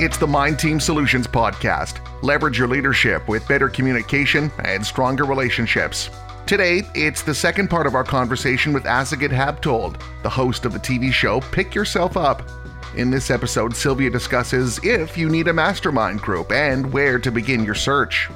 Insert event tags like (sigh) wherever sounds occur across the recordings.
It's the Mind Team Solutions podcast. Leverage your leadership with better communication and stronger relationships. Today, it's the second part of our conversation with Assegid Habtewold, the host of the TV show Pick Yourself Up. In this episode, Sylvia discusses if you need a mastermind group and where to begin your search.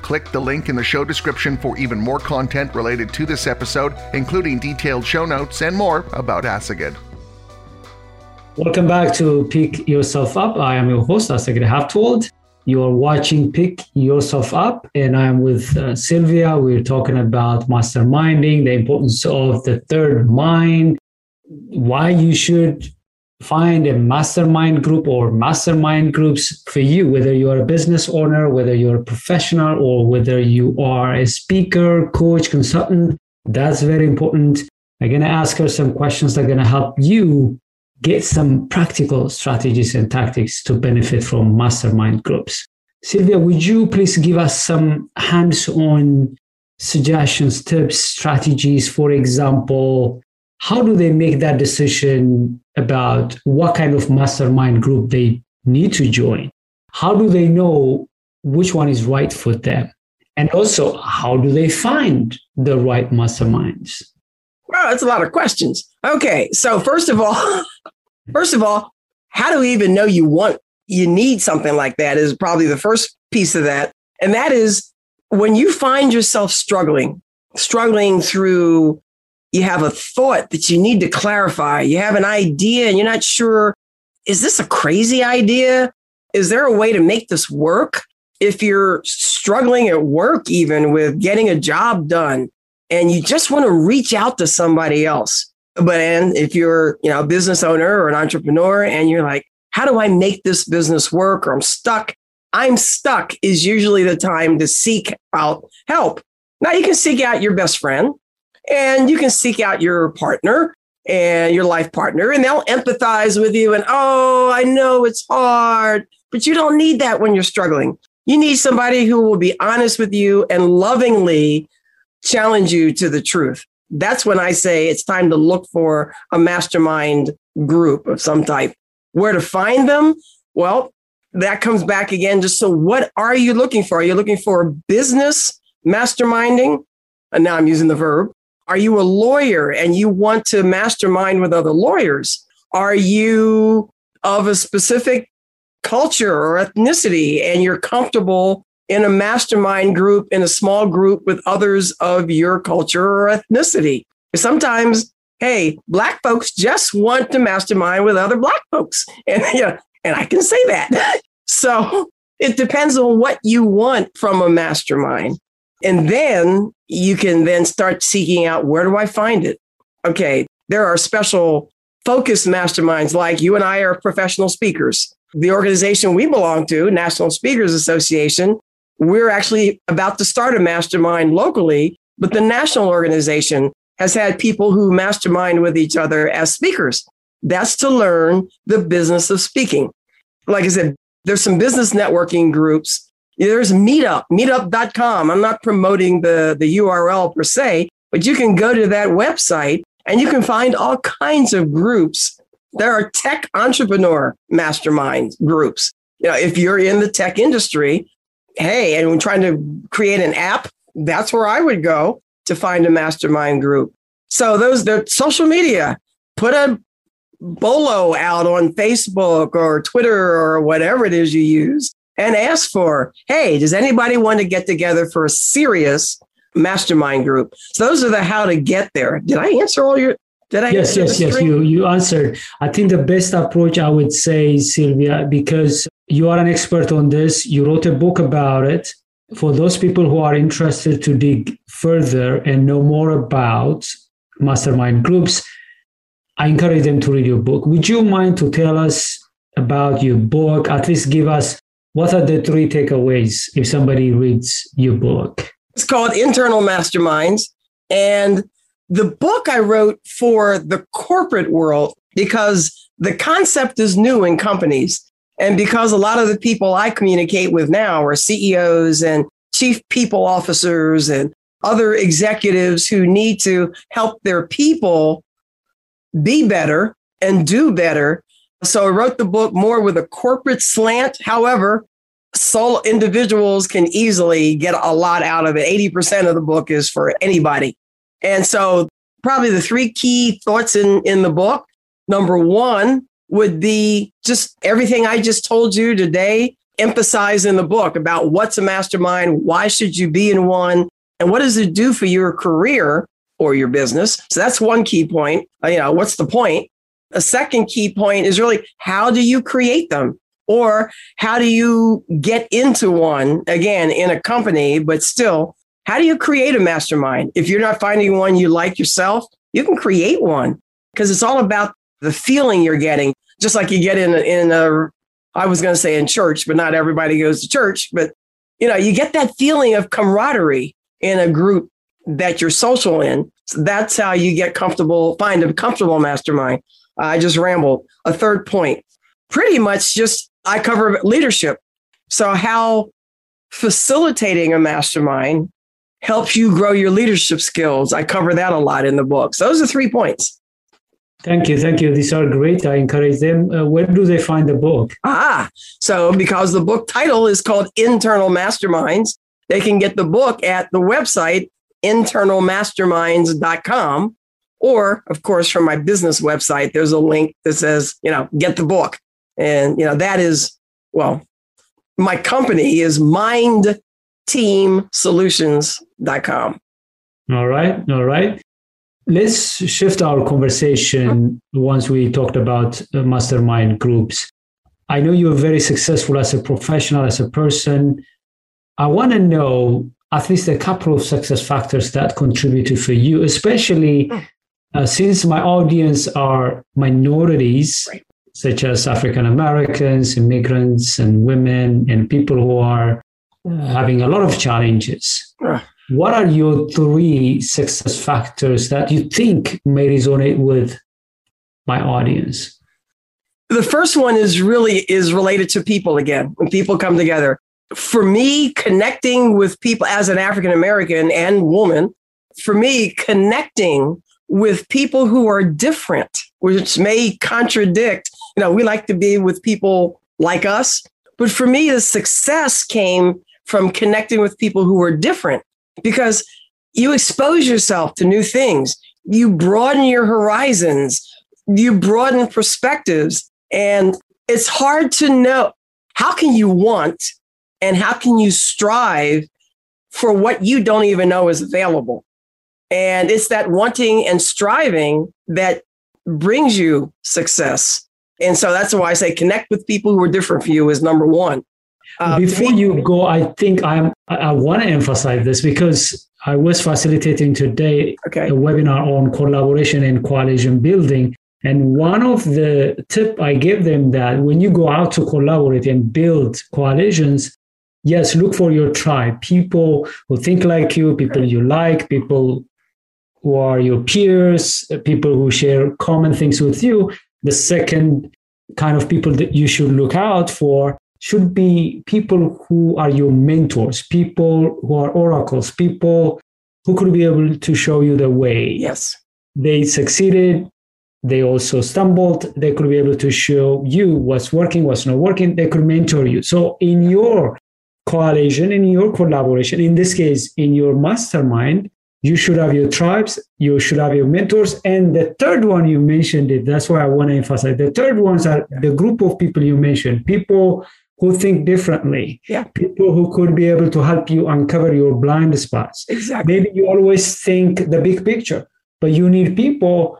Click the link in the show description for even more content related to this episode, including detailed show notes and more about Assegid. Welcome back to Pick Yourself Up. I am your host, Assegid Habtewold. You are watching Pick Yourself Up, and I'm with uh, Sylvia. We're talking about masterminding, the importance of the third mind, why you should find a mastermind group or mastermind groups for you, whether you're a business owner, whether you're a professional, or whether you are a speaker, coach, consultant. That's very important. I'm going to ask her some questions that are going to help you get some practical strategies and tactics to benefit from mastermind groups. Sylvia, would you please give us some hands on suggestions, tips, strategies? For example, how do they make that decision about what kind of mastermind group they need to join? How do they know which one is right for them? And also, how do they find the right masterminds? Well, that's a lot of questions. Okay, so first of all, (laughs) first of all, how do we even know you want you need something like that is probably the first piece of that. And that is when you find yourself struggling, struggling through you have a thought that you need to clarify, you have an idea and you're not sure is this a crazy idea? Is there a way to make this work? If you're struggling at work, even with getting a job done, and you just want to reach out to somebody else. But and if you're, you know, a business owner or an entrepreneur and you're like, how do I make this business work? Or I'm stuck. I'm stuck is usually the time to seek out help. Now you can seek out your best friend and you can seek out your partner and your life partner and they'll empathize with you and oh, I know it's hard, but you don't need that when you're struggling. You need somebody who will be honest with you and lovingly challenge you to the truth. That's when I say it's time to look for a mastermind group of some type. Where to find them? Well, that comes back again. Just so, what are you looking for? Are you looking for business masterminding? And now I'm using the verb. Are you a lawyer and you want to mastermind with other lawyers? Are you of a specific culture or ethnicity and you're comfortable in a mastermind group, in a small group with others of your culture or ethnicity. Sometimes, hey, black folks just want to mastermind with other black folks. (laughs) And yeah, and I can say that. (laughs) so it depends on what you want from a mastermind. And then you can then start seeking out where do I find it? Okay, there are special focus masterminds like you and I are professional speakers. The organization we belong to, National Speakers Association, we're actually about to start a mastermind locally, but the national organization has had people who mastermind with each other as speakers. That's to learn the business of speaking. Like I said, there's some business networking groups. There's Meetup, meetup.com. I'm not promoting the, the URL per se, but you can go to that website and you can find all kinds of groups. There are tech entrepreneur mastermind groups. You know, if you're in the tech industry, hey, and we're trying to create an app, that's where I would go to find a mastermind group. So those the social media, put a bolo out on Facebook or Twitter or whatever it is you use and ask for, hey, does anybody want to get together for a serious mastermind group? So those are the how to get there. Did I answer all your did I yes, yes, yes. You you answered. I think the best approach I would say, Sylvia, because you are an expert on this. You wrote a book about it. For those people who are interested to dig further and know more about mastermind groups, I encourage them to read your book. Would you mind to tell us about your book? At least give us what are the three takeaways if somebody reads your book? It's called Internal Masterminds. And the book I wrote for the corporate world because the concept is new in companies. And because a lot of the people I communicate with now are CEOs and chief people officers and other executives who need to help their people be better and do better, So I wrote the book more with a corporate slant. However, solo individuals can easily get a lot out of it. 80% of the book is for anybody. And so probably the three key thoughts in, in the book. Number one would be just everything I just told you today, emphasize in the book about what's a mastermind, why should you be in one, and what does it do for your career or your business. So that's one key point. Uh, you know, what's the point? A second key point is really how do you create them? Or how do you get into one again in a company, but still, how do you create a mastermind? If you're not finding one you like yourself, you can create one because it's all about the feeling you're getting, just like you get in a, in a I was going to say in church, but not everybody goes to church, but you know, you get that feeling of camaraderie in a group that you're social in. So that's how you get comfortable, find a comfortable mastermind. I just rambled. A third point, pretty much just I cover leadership. So how facilitating a mastermind helps you grow your leadership skills. I cover that a lot in the book. So those are three points. Thank you. Thank you. These are great. I encourage them. Uh, where do they find the book? Ah, so because the book title is called Internal Masterminds, they can get the book at the website internalmasterminds.com. Or, of course, from my business website, there's a link that says, you know, get the book. And, you know, that is, well, my company is mindteamsolutions.com. All right. All right. Let's shift our conversation once we talked about uh, mastermind groups. I know you're very successful as a professional, as a person. I want to know at least a couple of success factors that contributed for you, especially hmm. uh, since my audience are minorities, right. such as African Americans, immigrants, and women, and people who are uh, having a lot of challenges. Uh. What are your three success factors that you think may resonate with my audience? The first one is really is related to people again. When people come together, for me, connecting with people as an African American and woman, for me, connecting with people who are different, which may contradict, you know, we like to be with people like us. But for me, the success came from connecting with people who are different because you expose yourself to new things, you broaden your horizons, you broaden perspectives. And it's hard to know how can you want and how can you strive for what you don't even know is available? And it's that wanting and striving that brings you success. And so that's why I say connect with people who are different for you is number one. Uh, Before you go, I think I'm, I want to emphasize this because I was facilitating today okay. a webinar on collaboration and coalition building. And one of the tip I gave them that when you go out to collaborate and build coalitions, yes, look for your tribe, people who think like you, people you like, people who are your peers, people who share common things with you. The second kind of people that you should look out for should be people who are your mentors, people who are oracles, people who could be able to show you the way. Yes. They succeeded. They also stumbled. They could be able to show you what's working, what's not working. They could mentor you. So, in your coalition, in your collaboration, in this case, in your mastermind, you should have your tribes, you should have your mentors. And the third one you mentioned it, that's why I want to emphasize. The third ones are the group of people you mentioned, people who think differently. Yeah. People who could be able to help you uncover your blind spots. Exactly. Maybe you always think the big picture, but you need people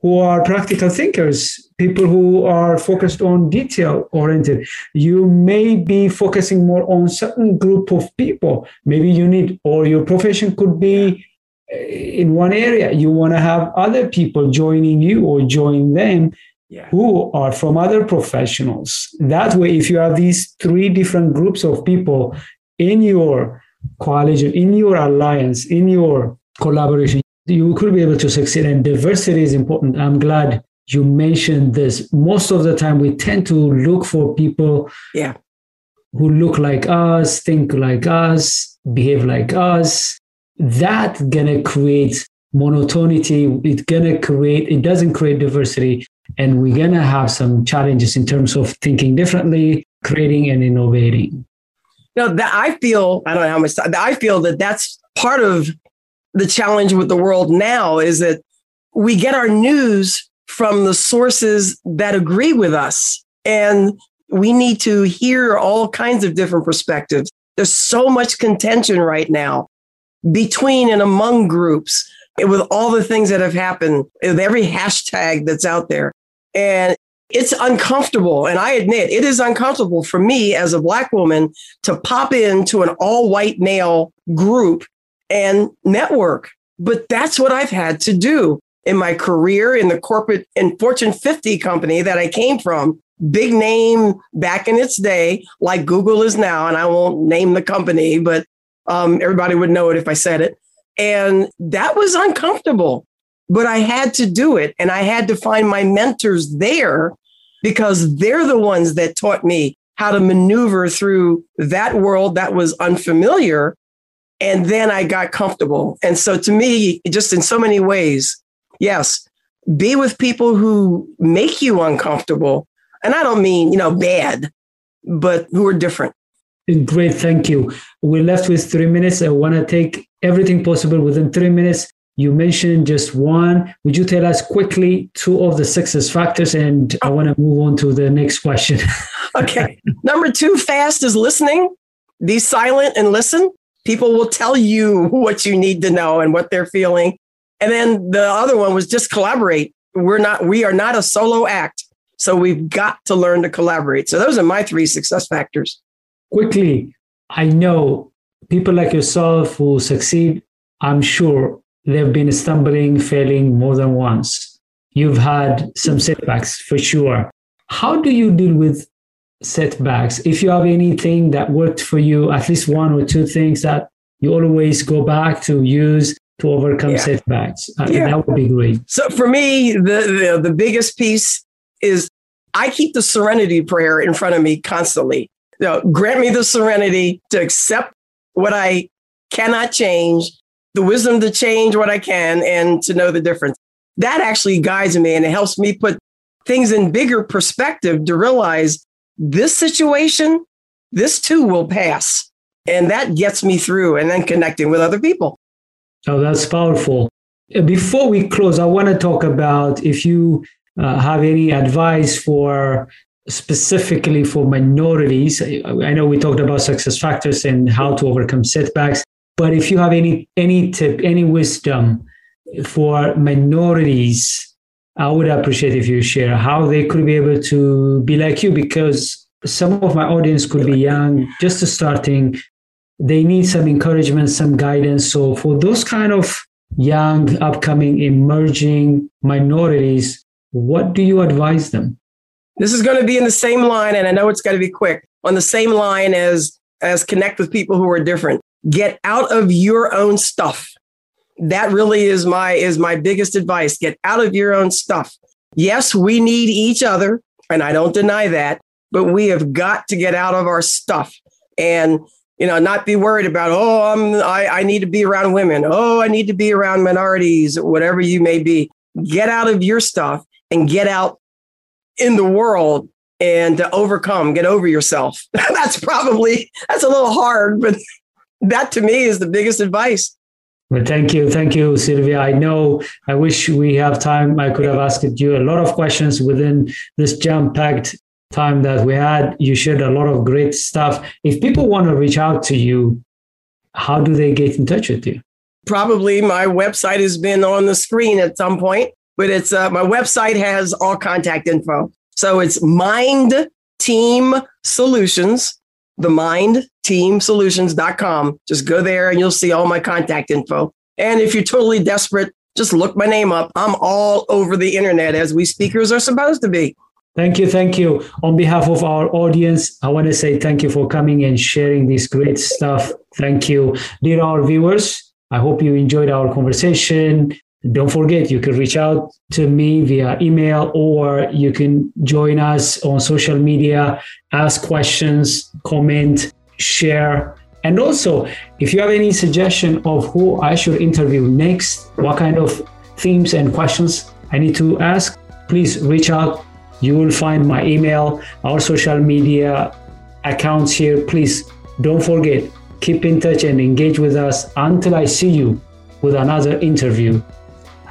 who are practical thinkers, people who are focused on detail oriented. You may be focusing more on certain group of people. Maybe you need, or your profession could be eh, in one area. You want to have other people joining you or join them yeah. who are from other professionals. That way, if you have these three different groups of people in your coalition, in your alliance, in your collaboration, you could be able to succeed. And diversity is important. I'm glad you mentioned this. Most of the time, we tend to look for people yeah. who look like us, think like us, behave like us. That gonna create monotonity. It's gonna create. It doesn't create diversity. And we're going to have some challenges in terms of thinking differently, creating and innovating. No, that I feel, I don't know how much I feel that that's part of the challenge with the world now is that we get our news from the sources that agree with us. And we need to hear all kinds of different perspectives. There's so much contention right now between and among groups with all the things that have happened, with every hashtag that's out there. And it's uncomfortable. And I admit it is uncomfortable for me as a Black woman to pop into an all white male group and network. But that's what I've had to do in my career in the corporate and Fortune 50 company that I came from. Big name back in its day, like Google is now. And I won't name the company, but um, everybody would know it if I said it. And that was uncomfortable, but I had to do it. And I had to find my mentors there because they're the ones that taught me how to maneuver through that world that was unfamiliar. And then I got comfortable. And so to me, just in so many ways, yes, be with people who make you uncomfortable. And I don't mean, you know, bad, but who are different. Great, thank you. We're left with three minutes. I want to take everything possible within three minutes. You mentioned just one. Would you tell us quickly two of the success factors? And I want to move on to the next question. (laughs) okay. Number two, fast is listening. Be silent and listen. People will tell you what you need to know and what they're feeling. And then the other one was just collaborate. We're not, we are not a solo act. So we've got to learn to collaborate. So those are my three success factors. Quickly, I know people like yourself who succeed, I'm sure they've been stumbling, failing more than once. You've had some setbacks for sure. How do you deal with setbacks? If you have anything that worked for you, at least one or two things that you always go back to use to overcome yeah. setbacks, uh, yeah. that would be great. So for me, the, the the biggest piece is I keep the serenity prayer in front of me constantly. You know, grant me the serenity to accept what I cannot change the wisdom to change what I can and to know the difference. That actually guides me and it helps me put things in bigger perspective to realize this situation, this too will pass. And that gets me through and then connecting with other people. Oh, that's powerful. Before we close, I want to talk about if you uh, have any advice for specifically for minorities. I know we talked about success factors and how to overcome setbacks. But if you have any any tip, any wisdom for minorities, I would appreciate if you share how they could be able to be like you because some of my audience could be young, just starting. They need some encouragement, some guidance. So for those kind of young, upcoming, emerging minorities, what do you advise them? This is going to be in the same line, and I know it's going to be quick on the same line as as connect with people who are different get out of your own stuff. That really is my is my biggest advice. Get out of your own stuff. Yes, we need each other, and I don't deny that, but we have got to get out of our stuff and you know not be worried about oh I'm I, I need to be around women. Oh, I need to be around minorities, whatever you may be. Get out of your stuff and get out in the world and to overcome, get over yourself. (laughs) that's probably that's a little hard, but that to me is the biggest advice. Well, thank you. Thank you, Sylvia. I know I wish we have time. I could have asked you a lot of questions within this jam packed time that we had. You shared a lot of great stuff. If people want to reach out to you, how do they get in touch with you? Probably my website has been on the screen at some point, but it's uh, my website has all contact info. So it's Mind Team Solutions themindteamsolutions.com. Just go there and you'll see all my contact info. And if you're totally desperate, just look my name up. I'm all over the internet as we speakers are supposed to be. Thank you. Thank you. On behalf of our audience, I want to say thank you for coming and sharing this great stuff. Thank you. Dear our viewers, I hope you enjoyed our conversation. Don't forget, you can reach out to me via email or you can join us on social media, ask questions, comment, share. And also, if you have any suggestion of who I should interview next, what kind of themes and questions I need to ask, please reach out. You will find my email, our social media accounts here. Please don't forget, keep in touch and engage with us until I see you with another interview.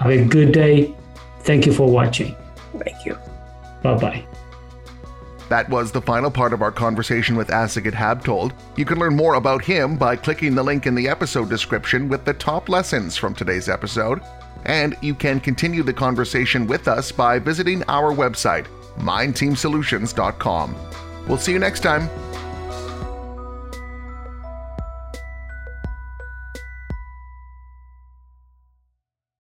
Have a good day. Thank you for watching. Thank you. Bye bye. That was the final part of our conversation with Assegid Habtewold. You can learn more about him by clicking the link in the episode description with the top lessons from today's episode. And you can continue the conversation with us by visiting our website, mindteamsolutions.com. We'll see you next time.